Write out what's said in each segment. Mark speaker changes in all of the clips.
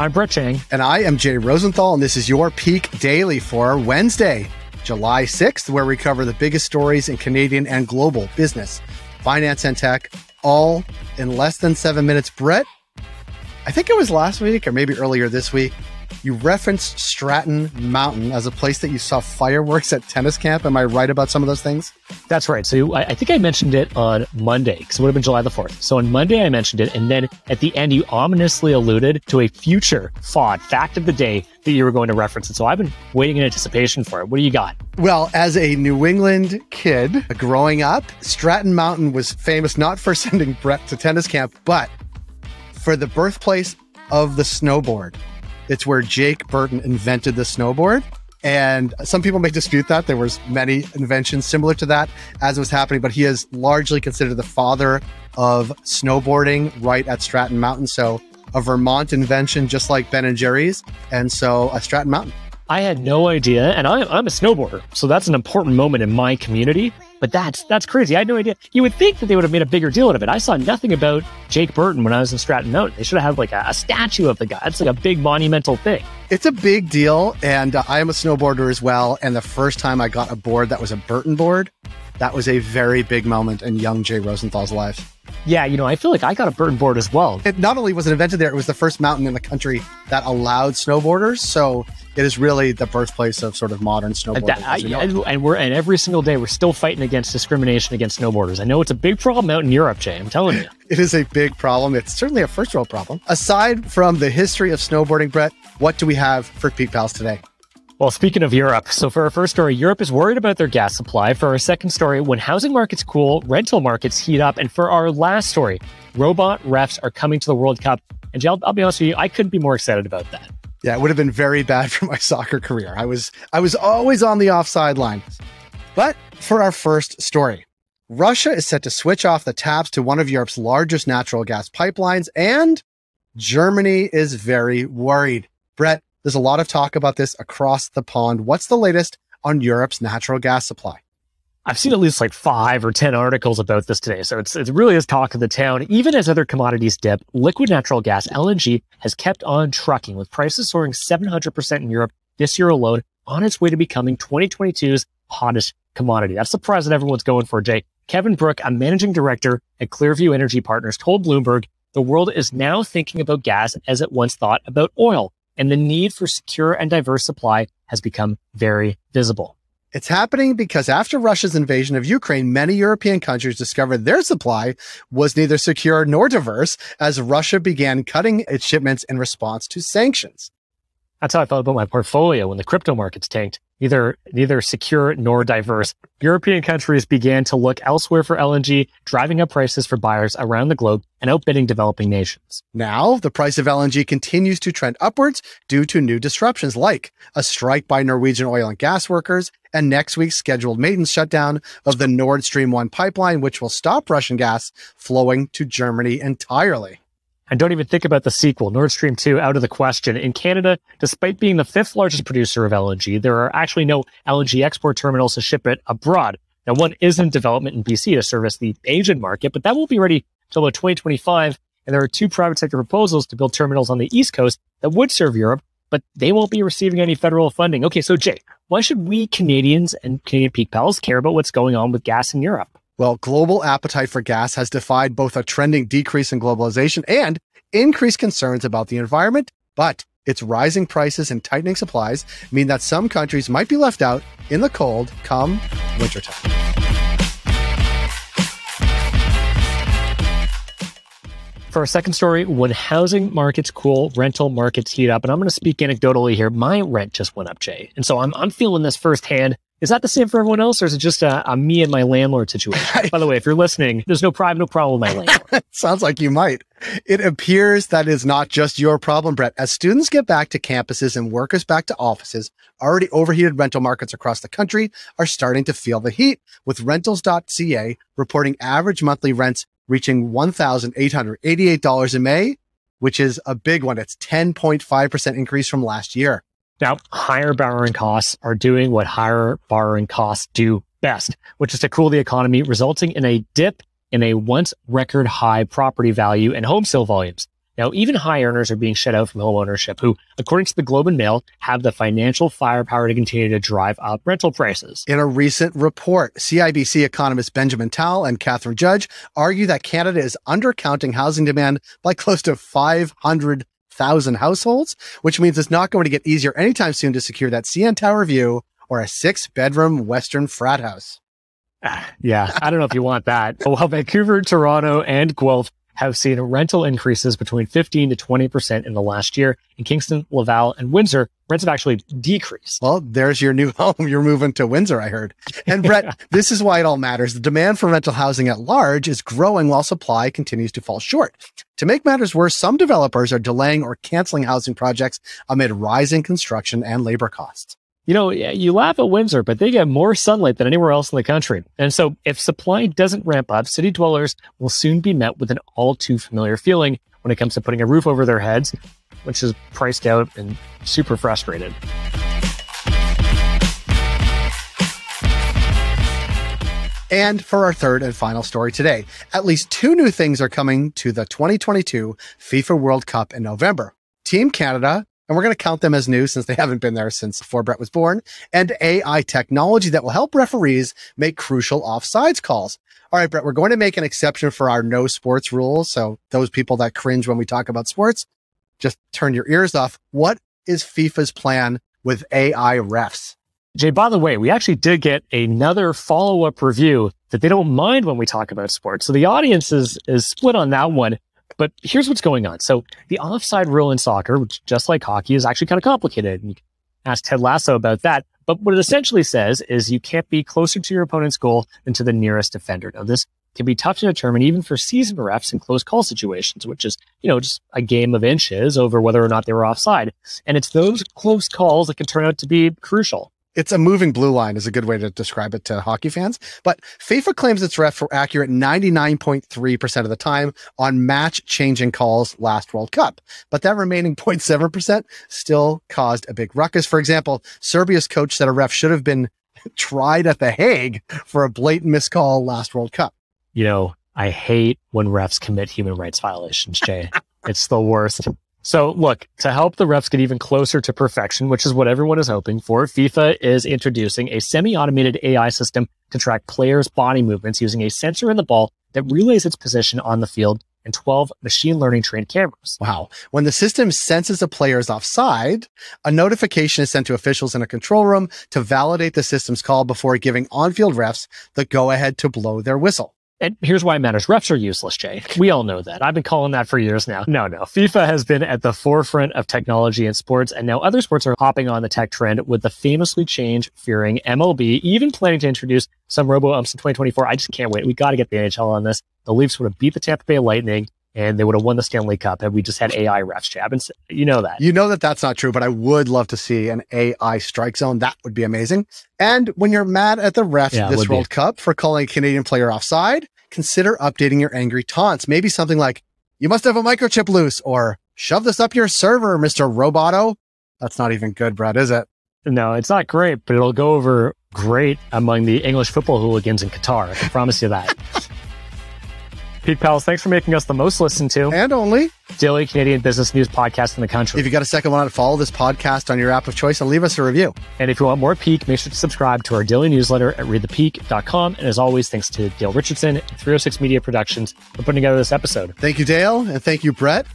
Speaker 1: I'm Brett Chang.
Speaker 2: And I am Jay Rosenthal, and this is your Peak Daily for Wednesday, July 6th, where we cover the biggest stories in Canadian and global business, finance, and tech, all in less than seven minutes. Brett, I think it was last week or maybe earlier this week. You referenced Stratton Mountain as a place that you saw fireworks at tennis camp. Am I right about some of those things?
Speaker 1: That's right. So I, I think I mentioned it on Monday because it would have been July the 4th. So on Monday, I mentioned it. And then at the end, you ominously alluded to a future FOD fact of the day that you were going to reference it. So I've been waiting in anticipation for it. What do you got?
Speaker 2: Well, as a New England kid growing up, Stratton Mountain was famous not for sending Brett to tennis camp, but for the birthplace of the snowboard. It's where Jake Burton invented the snowboard. And some people may dispute that. There was many inventions similar to that as it was happening, but he is largely considered the father of snowboarding right at Stratton Mountain. So a Vermont invention, just like Ben and Jerry's. And so a Stratton Mountain.
Speaker 1: I had no idea, and I, I'm a snowboarder, so that's an important moment in my community. But that's that's crazy. I had no idea. You would think that they would have made a bigger deal out of it. I saw nothing about Jake Burton when I was in Stratton Mountain. They should have had like a, a statue of the guy. It's like a big monumental thing.
Speaker 2: It's a big deal, and uh, I am a snowboarder as well. And the first time I got a board that was a Burton board, that was a very big moment in young Jay Rosenthal's life.
Speaker 1: Yeah, you know, I feel like I got a Burton board as well.
Speaker 2: It not only was it invented there, it was the first mountain in the country that allowed snowboarders. So it is really the birthplace of sort of modern uh, snowboarding.
Speaker 1: That, I, you know. And we're and every single day we're still fighting against discrimination against snowboarders. I know it's a big problem out in Europe, Jay. I'm telling you,
Speaker 2: it is a big problem. It's certainly a first world problem. Aside from the history of snowboarding, Brett, what do we have for Peak Pals today?
Speaker 1: Well, speaking of Europe, so for our first story, Europe is worried about their gas supply. For our second story, when housing markets cool, rental markets heat up. And for our last story, robot refs are coming to the World Cup. And I'll, I'll be honest with you, I couldn't be more excited about that.
Speaker 2: Yeah, it would have been very bad for my soccer career. I was I was always on the offside line. But for our first story, Russia is set to switch off the taps to one of Europe's largest natural gas pipelines, and Germany is very worried. Brett, there's a lot of talk about this across the pond. What's the latest on Europe's natural gas supply?
Speaker 1: I've seen at least like five or 10 articles about this today. So it's, it really is talk of the town. Even as other commodities dip, liquid natural gas, LNG, has kept on trucking with prices soaring 700% in Europe this year alone on its way to becoming 2022's hottest commodity. That's the prize that everyone's going for, Jay. Kevin Book, a managing director at Clearview Energy Partners, told Bloomberg the world is now thinking about gas as it once thought about oil and the need for secure and diverse supply has become very visible.
Speaker 2: It's happening because after Russia's invasion of Ukraine, many European countries discovered their supply was neither secure nor diverse as Russia began cutting its shipments in response to sanctions.
Speaker 1: That's how I felt about my portfolio when the crypto markets tanked. Neither, neither secure nor diverse. European countries began to look elsewhere for LNG, driving up prices for buyers around the globe and outbidding developing nations.
Speaker 2: Now, the price of LNG continues to trend upwards due to new disruptions like a strike by Norwegian oil and gas workers and next week's scheduled maintenance shutdown of the Nord Stream 1 pipeline, which will stop Russian gas flowing to Germany entirely.
Speaker 1: And don't even think about the sequel, Nord Stream 2, out of the question. In Canada, despite being the fifth largest producer of LNG, there are actually no LNG export terminals to ship it abroad. Now, one is in development in BC to service the Asian market, but that won't be ready until about 2025. And there are two private sector proposals to build terminals on the East Coast that would serve Europe, but they won't be receiving any federal funding. Okay, so Jay, why should we Canadians and Canadian Peak Pals care about what's going on with gas in Europe?
Speaker 2: Well, global appetite for gas has defied both a trending decrease in globalization and increased concerns about the environment, but its rising prices and tightening supplies mean that some countries might be left out in the cold come wintertime.
Speaker 1: For our second story, when housing markets cool, rental markets heat up. And I'm going to speak anecdotally here. My rent just went up, Jay. And so I'm, I'm feeling this firsthand. Is that the same for everyone else, or is it just a, a me and my landlord situation? By the way, if you're listening, there's no problem, no problem with my landlord.
Speaker 2: Sounds like you might. It appears that is not just your problem, Brett. As students get back to campuses and workers back to offices, already overheated rental markets across the country are starting to feel the heat, with rentals.ca reporting average monthly rents reaching $1,888 in May, which is a big one. It's 10.5% increase from last year.
Speaker 1: Now, higher borrowing costs are doing what higher borrowing costs do best, which is to cool the economy, resulting in a dip in a once record high property value and home sale volumes. Now, even high earners are being shut out from home ownership, who, according to the Globe and Mail, have the financial firepower to continue to drive up rental prices.
Speaker 2: In a recent report, CIBC economists Benjamin Tal and Catherine Judge argue that Canada is undercounting housing demand by close to 500,000 households, which means it's not going to get easier anytime soon to secure that CN Tower view or a six bedroom Western frat house.
Speaker 1: Ah, yeah, I don't know if you want that. While Vancouver, Toronto, and Guelph have seen rental increases between 15 to 20% in the last year. In Kingston, Laval, and Windsor, rents have actually decreased.
Speaker 2: Well, there's your new home. You're moving to Windsor, I heard. And Brett, this is why it all matters. The demand for rental housing at large is growing while supply continues to fall short. To make matters worse, some developers are delaying or canceling housing projects amid rising construction and labor costs
Speaker 1: you know, you laugh at Windsor, but they get more sunlight than anywhere else in the country. And so if supply doesn't ramp up, city dwellers will soon be met with an all too familiar feeling when it comes to putting a roof over their heads, which is priced out and super frustrated.
Speaker 2: And for our third and final story today, at least two new things are coming to the 2022 FIFA World Cup in November. Team Canada and we're going to count them as new since they haven't been there since before Brett was born, and AI technology that will help referees make crucial offsides calls. All right, Brett, we're going to make an exception for our no sports rules. So those people that cringe when we talk about sports, just turn your ears off. What is FIFA's plan with AI refs?
Speaker 1: Jay, by the way, we actually did get another follow up review that they don't mind when we talk about sports. So the audience is, is split on that one. But here's what's going on. So the offside rule in soccer, which just like hockey, is actually kind of complicated. And you ask Ted Lasso about that. But what it essentially says is you can't be closer to your opponent's goal than to the nearest defender. Now, this can be tough to determine even for seasoned refs in close call situations, which is, you know, just a game of inches over whether or not they were offside. And it's those close calls that can turn out to be crucial.
Speaker 2: It's a moving blue line is a good way to describe it to hockey fans. But FIFA claims its ref for accurate 99.3% of the time on match changing calls last World Cup. But that remaining 0.7% still caused a big ruckus. For example, Serbia's coach said a ref should have been tried at The Hague for a blatant miscall last World Cup.
Speaker 1: You know, I hate when refs commit human rights violations, Jay. it's the worst. So look, to help the refs get even closer to perfection, which is what everyone is hoping for, FIFA is introducing a semi-automated AI system to track players' body movements using a sensor in the ball that relays its position on the field and 12 machine learning trained cameras.
Speaker 2: Wow. When the system senses a player is offside, a notification is sent to officials in a control room to validate the system's call before giving on-field refs the go ahead to blow their whistle.
Speaker 1: And here's why it matters. Refs are useless, Jay. We all know that. I've been calling that for years now. No, no. FIFA has been at the forefront of technology in sports, and now other sports are hopping on the tech trend with the famously change fearing MLB, even planning to introduce some robo umps in 2024. I just can't wait. We got to get the NHL on this. The Leafs would have beat the Tampa Bay Lightning and they would have won the Stanley Cup had we just had AI refs, Jab. And you know that.
Speaker 2: You know that that's not true, but I would love to see an AI strike zone. That would be amazing. And when you're mad at the refs yeah, this World be. Cup for calling a Canadian player offside, consider updating your angry taunts. Maybe something like, you must have a microchip loose or shove this up your server, Mr. Roboto. That's not even good, Brad, is it?
Speaker 1: No, it's not great, but it'll go over great among the English football hooligans in Qatar. I can promise you that. Peak Pals, thanks for making us the most listened to
Speaker 2: and only
Speaker 1: daily Canadian business news podcast in the country.
Speaker 2: If you got a second one, follow this podcast on your app of choice and leave us a review.
Speaker 1: And if you want more Peak, make sure to subscribe to our daily newsletter at readthepeak.com. And as always, thanks to Dale Richardson and 306 Media Productions for putting together this episode.
Speaker 2: Thank you, Dale, and thank you, Brett.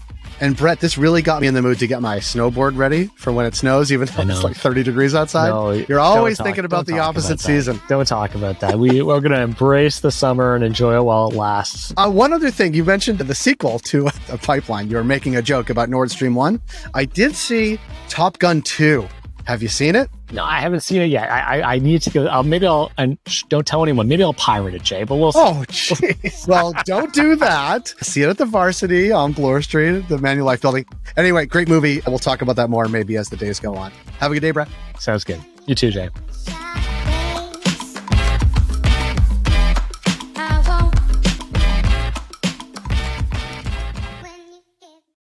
Speaker 2: And Brett, this really got me in the mood to get my snowboard ready for when it snows, even though it's like 30 degrees outside. No, You're always talk, thinking about the opposite
Speaker 1: about
Speaker 2: season.
Speaker 1: Don't talk about that. We, we're going to embrace the summer and enjoy it while it lasts.
Speaker 2: Uh, one other thing, you mentioned the sequel to a pipeline. You were making a joke about Nord Stream 1. I did see Top Gun 2 have you seen it?
Speaker 1: No, I haven't seen it yet. I I, I need to go. Uh, maybe I'll and sh- don't tell anyone. Maybe I'll pirate it, Jay. But we'll.
Speaker 2: Oh, jeez. well, don't do that. See it at the Varsity on Bloor Street, the Manulife building. Anyway, great movie. We'll talk about that more maybe as the days go on. Have a good day, Brett.
Speaker 1: Sounds good. You too, Jay.